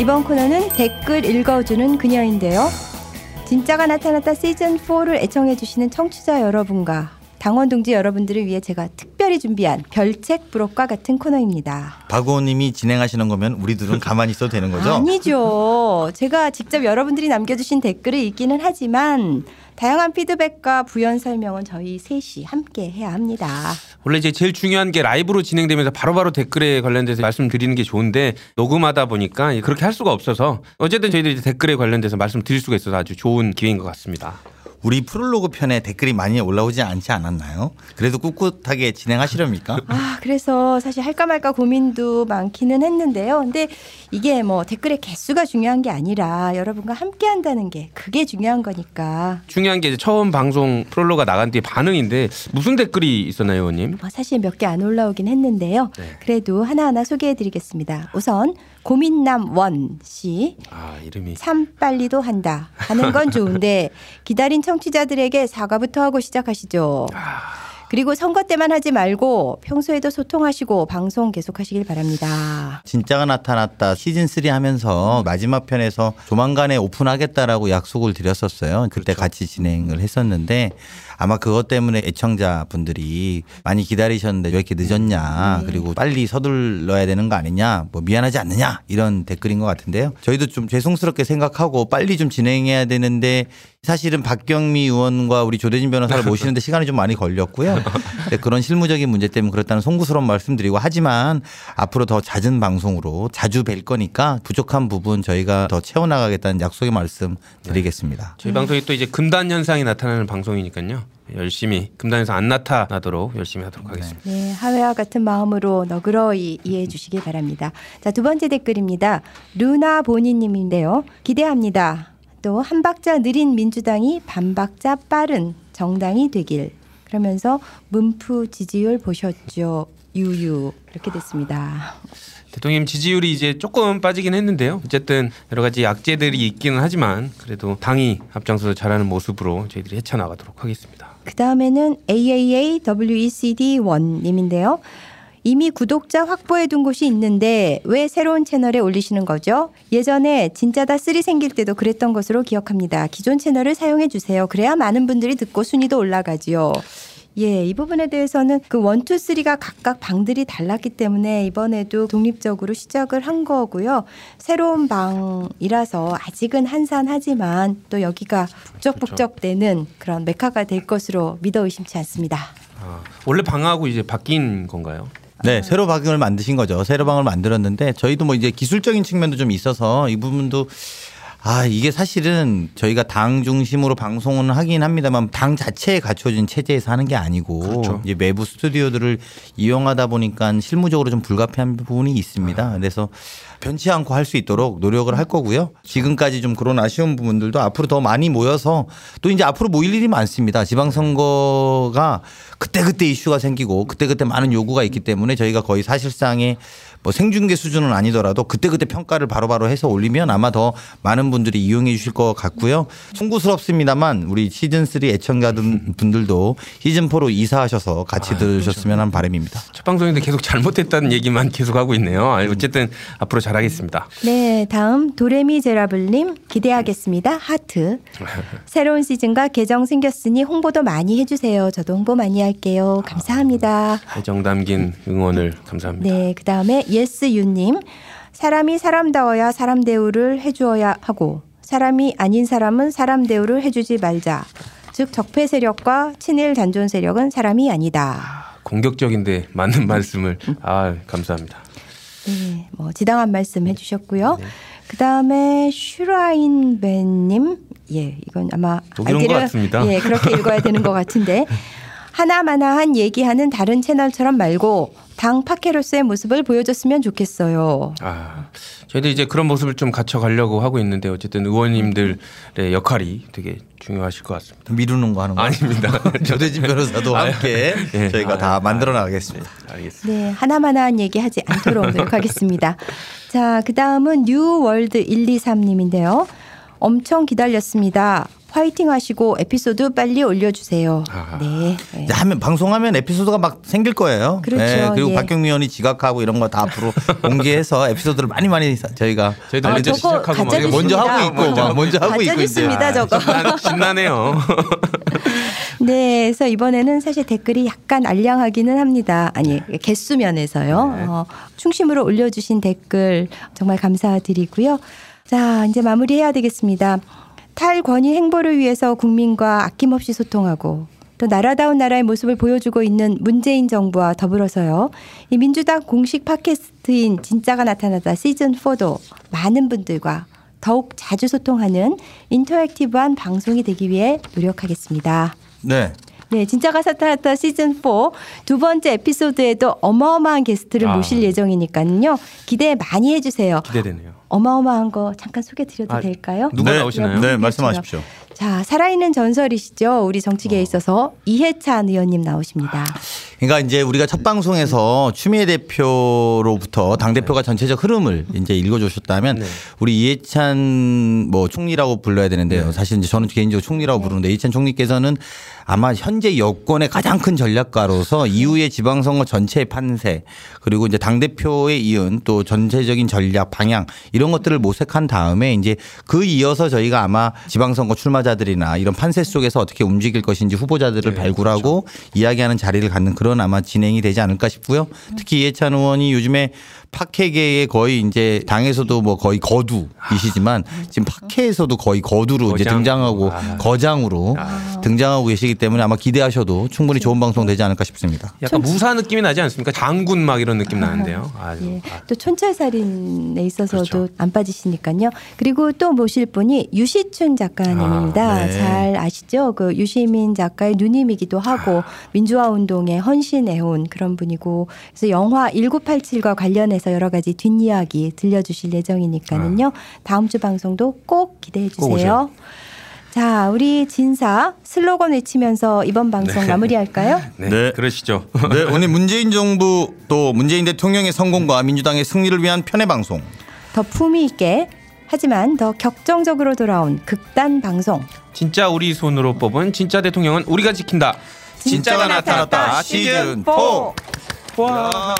이번 코너는 댓글 읽어주는 그녀인데요. 진짜가 나타났다 시즌 4를 애청해 주시는 청취자 여러분과 당원 동지 여러분들을 위해 제가 특별히 준비한 별책 부록과 같은 코너입니다. 박우호님이 진행하시는 거면 우리들은 가만히 있어도 되는 거죠? 아니죠. 제가 직접 여러분들이 남겨주신 댓글을 읽기는 하지만 다양한 피드백과 부연 설명은 저희 셋이 함께 해야 합니다. 원래 이제 제일 중요한 게 라이브로 진행되면서 바로바로 댓글에 관련돼서 말씀드리는 게 좋은데 녹음하다 보니까 그렇게 할 수가 없어서 어쨌든 저희들이 댓글에 관련돼서 말씀드릴 수가 있어서 아주 좋은 기회인 것 같습니다. 우리 프롤로그 편에 댓글이 많이 올라오지 않지 않았나요? 그래도 꿋꿋하게 진행하시렵니까? 아, 그래서 사실 할까 말까 고민도 많기는 했는데요. 근데 이게 뭐 댓글의 개수가 중요한 게 아니라 여러분과 함께 한다는 게 그게 중요한 거니까. 중요한 게 이제 처음 방송 프롤로가 나간 뒤에 반응인데 무슨 댓글이 있었나요, 의원님? 뭐 사실 몇 개 안 올라오긴 했는데요. 네. 그래도 하나하나 소개해 드리겠습니다. 우선 고민남 원 씨. 아 이름이 참 빨리도 한다 하는 건 좋은데 기다린 청취자들에게 사과부터 하고 시작하시죠. 그리고 선거 때만 하지 말고 평소에도 소통하시고 방송 계속하시길 바랍니다. 진짜가 나타났다 시즌 3 하면서 마지막 편에서 조만간에 오픈하겠다라고 약속을 드렸었어요. 그때 같이 진행을 했었는데 아마 그것 때문에 애청자 분들이 많이 기다리셨는데 왜 이렇게 늦었냐 그리고 빨리 서둘러야 되는 거 아니냐 뭐 미안하지 않느냐 이런 댓글인 것 같은데요. 저희도 좀 죄송스럽게 생각하고 빨리 좀 진행해야 되는데 사실은 박경미 의원과 우리 조대진 변호사를 모시는데 시간이 좀 많이 걸렸고요. 네, 그런 실무적인 문제 때문에 그렇다는 송구스러운 말씀드리고 하지만 앞으로 더 잦은 방송으로 자주 뵐 거니까 부족한 부분 저희가 더 채워나가겠다는 약속의 말씀 드리겠습니다. 저희 방송이 또 이제 금단 현상이 나타나는 방송이니까요. 열심히 금단 현상 안 나타나도록 열심히 하도록 하겠습니다. 네, 하회와 같은 마음으로 너그러이 이해해 주시길 바랍니다. 자, 두 번째 댓글입니다. 루나 보니님인데요. 기대합니다. 또 한 박자 느린 민주당이 반 박자 빠른 정당이 되길. 그러면서 문프 지지율 보셨죠? 유유 이렇게 됐습니다. 대통령 지지율이 이제 조금 빠지긴 했는데요. 어쨌든 여러 가지 약재들이 있기는 하지만 그래도 당이 앞장서서 잘하는 모습으로 저희들이 헤쳐나가도록 하겠습니다. 그 다음에는 AAA WECD 원님인데요. 이미 구독자 확보해 둔 곳이 있는데 왜 새로운 채널에 올리시는 거죠? 예전에 진짜다 three 생길 때도 그랬던 것으로 기억합니다. 기존 채널을 사용해 주세요. 그래야 많은 분들이 듣고 순위도 올라가지요. 예, 이 부분에 대해서는 그 one two three가 각각 방들이 달랐기 때문에 이번에도 독립적으로 시작을 한 거고요. 새로운 방이라서 아직은 한산하지만 또 여기가 북적북적 되는 그런 메카가 될 것으로 믿어 의심치 않습니다. 아, 원래 방하고 이제 바뀐 건가요? 네, 새로 방을 만드신 거죠. 새로 방을 만들었는데 저희도 뭐 이제 기술적인 측면도 좀 있어서 이 부분도 아, 이게 사실은 저희가 당 중심으로 방송은 하긴 합니다만 당 자체에 갖춰진 체제에서 하는 게 아니고 그렇죠. 이제 외부 스튜디오들을 이용하다 보니까 실무적으로 좀 불가피한 부분이 있습니다. 그래서 변치 않고 할 수 있도록 노력을 할 거고요. 지금까지 좀 그런 아쉬운 부분들도 앞으로 더 많이 모여서 또 이제 앞으로 모일 일이 많습니다. 지방선거가 그때그때 이슈가 생기고 그때그때 많은 요구가 있기 때문에 저희가 거의 사실상의 뭐 생중계 수준은 아니더라도 그때그때 평가를 바로바로 해서 올리면 아마 더 많은 분들이 이용해 주실 것 같고요. 송구스럽습니다만 우리 시즌 3 애청자분들도 시즌 4로 이사하셔서 같이 들으셨으면 하는 바람입니다. 첫 방송인데 계속 잘못했다는 얘기만 계속 하고 있네요. 아, 어쨌든 앞으로 잘하겠습니다. 네, 다음 도레미 제라블님 기대하겠습니다. 하트. 새로운 시즌과 계정 생겼으니 홍보도 많이 해주세요. 저도 홍보 많이 할게요. 감사합니다. 애정 담긴 응원을 감사합니다. 네, 그 다음에 예스유님. 사람이 사람다워야 사람 대우를 해주어야 하고 사람이 아닌 사람은 사람 대우를 해주지 말자. 즉 적폐 세력과 친일 단존 세력은 사람이 아니다. 공격적인데 맞는 말씀을 아 감사합니다. 네, 뭐 지당한 말씀 해주셨고요. 그 다음에 슈라인 벤님, 예, 이건 아마 같습니다. 예, 그렇게 읽어야 되는 것 같은데 하나마나한 얘기하는 다른 채널처럼 말고 당 파케로스의 모습을 보여줬으면 좋겠어요. 아 저희도 이제 그런 모습을 좀 갖춰가려고 하고 있는데 어쨌든 의원님들의 역할이 되게 중요하실 것 같습니다. 미루는 거 하는 거 아닙니다. 조대진 변호사도 함께 예. 저희가 아, 다 아, 만들어 나가겠습니다. 알겠습니다. 네, 하나마나한 얘기 하지 않도록 노력하겠습니다. 자, 그 다음은 뉴월드 123님인데요. 엄청 기다렸습니다. 화이팅 하시고 에피소드 빨리 올려주세요. 아하. 네. 네. 하면 방송하면 에피소드가 막 생길 거예요. 네, 그렇죠. 그리고 예. 박경미 의원이 지각하고 이런 거 다 앞으로 공개해서 에피소드를 많이 많이 사- 저희가 저희도 아, 먼저 저거 시작하고 막 가짜 이거 먼저. 하고 있고 막 먼저 하고 있고 이제. 저거. 신나, 신나네요. 네, 그래서 이번에는 사실 댓글이 약간 알량하기는 합니다. 아니 개수 면에서요. 네. 어, 충심으로 올려주신 댓글 정말 감사드리고요. 자, 이제 마무리해야 되겠습니다. 탈권위 행보를 위해서 국민과 아낌없이 소통하고 또 나라다운 나라의 모습을 보여주고 있는 문재인 정부와 더불어서요. 이 민주당 공식 팟캐스트인 진짜가 나타나다 시즌 4도 많은 분들과 더욱 자주 소통하는 인터랙티브한 방송이 되기 위해 노력하겠습니다. 네. 네, 진짜가 나타났다 시즌 4 두 번째 에피소드에도 어마어마한 게스트를 아. 모실 예정이니까요. 기대 많이 해주세요. 기대되네요. 어마어마한 거 잠깐 소개 드려도 아, 될까요? 누가 네, 나오시나요? 네, 말씀하십시오. 자, 살아있는 전설이시죠. 우리 정치계에 어. 있어서 이해찬 의원님 나오십니다. 그러니까 이제 우리가 첫 방송에서 추미애 대표로부터 당 대표가 전체적 흐름을 이제 읽어주셨다면 네. 우리 이해찬 뭐 총리라고 불러야 되는데요. 사실 이제 저는 개인적으로 총리라고 부르는데 이해찬 총리께서는 아마 현재 여권의 가장 큰 전략가로서 이후의 지방선거 전체의 판세 그리고 이제 당 대표에 이은 또 전체적인 전략 방향 이런 것들을 모색한 다음에 이제 그 이어서 저희가 아마 지방선거 출마자들이나 이런 판세 속에서 어떻게 움직일 것인지 후보자들을 네, 발굴하고 이야기하는 자리를 갖는 그런 아마 진행이 되지 않을까 싶고요. 특히 이해찬 의원이 요즘에 팟캐계의 거의 이제 당에서도 뭐 거의 거두이시지만 지금 팟캐에서도 거의 거두로 이제 거장. 등장하고 아. 거장으로 등장하고 계시기 때문에 아마 기대하셔도 충분히 좋은 방송 되지 않을까 싶습니다. 약간 무사 느낌이 나지 않습니까? 장군 막 이런 느낌 나는데요. 아주. 예. 또 촌철살인에 있어서도 그렇죠. 안 빠지시니까요. 그리고 또 모실 분이 유시춘 작가님입니다. 아, 네. 잘 아시죠? 그 유시민 작가의 누님이기도 하고 민주화 운동에 헌 신해온 그런 분이고 그래서 영화 1987과 관련해서 여러 가지 뒷이야기 들려주실 예정이니까는요. 다음 주 방송도 꼭 기대해. 주세요. 자, 우리 진사 슬로건 외치면서 이번 방송 마무리할까요? 네, 네. 그러시죠. 네, 오늘 문재인 정부 또 문재인 대통령의 성공과 민주당의 승리를 위한 편의 방송. 더 품위 있게 하지만 더 격정적으로 돌아온 극단 방송. 진짜 우리 손으로 뽑은 진짜 대통령은 우리가 지킨다. 진짜가 나타났다 시즌 4. 와.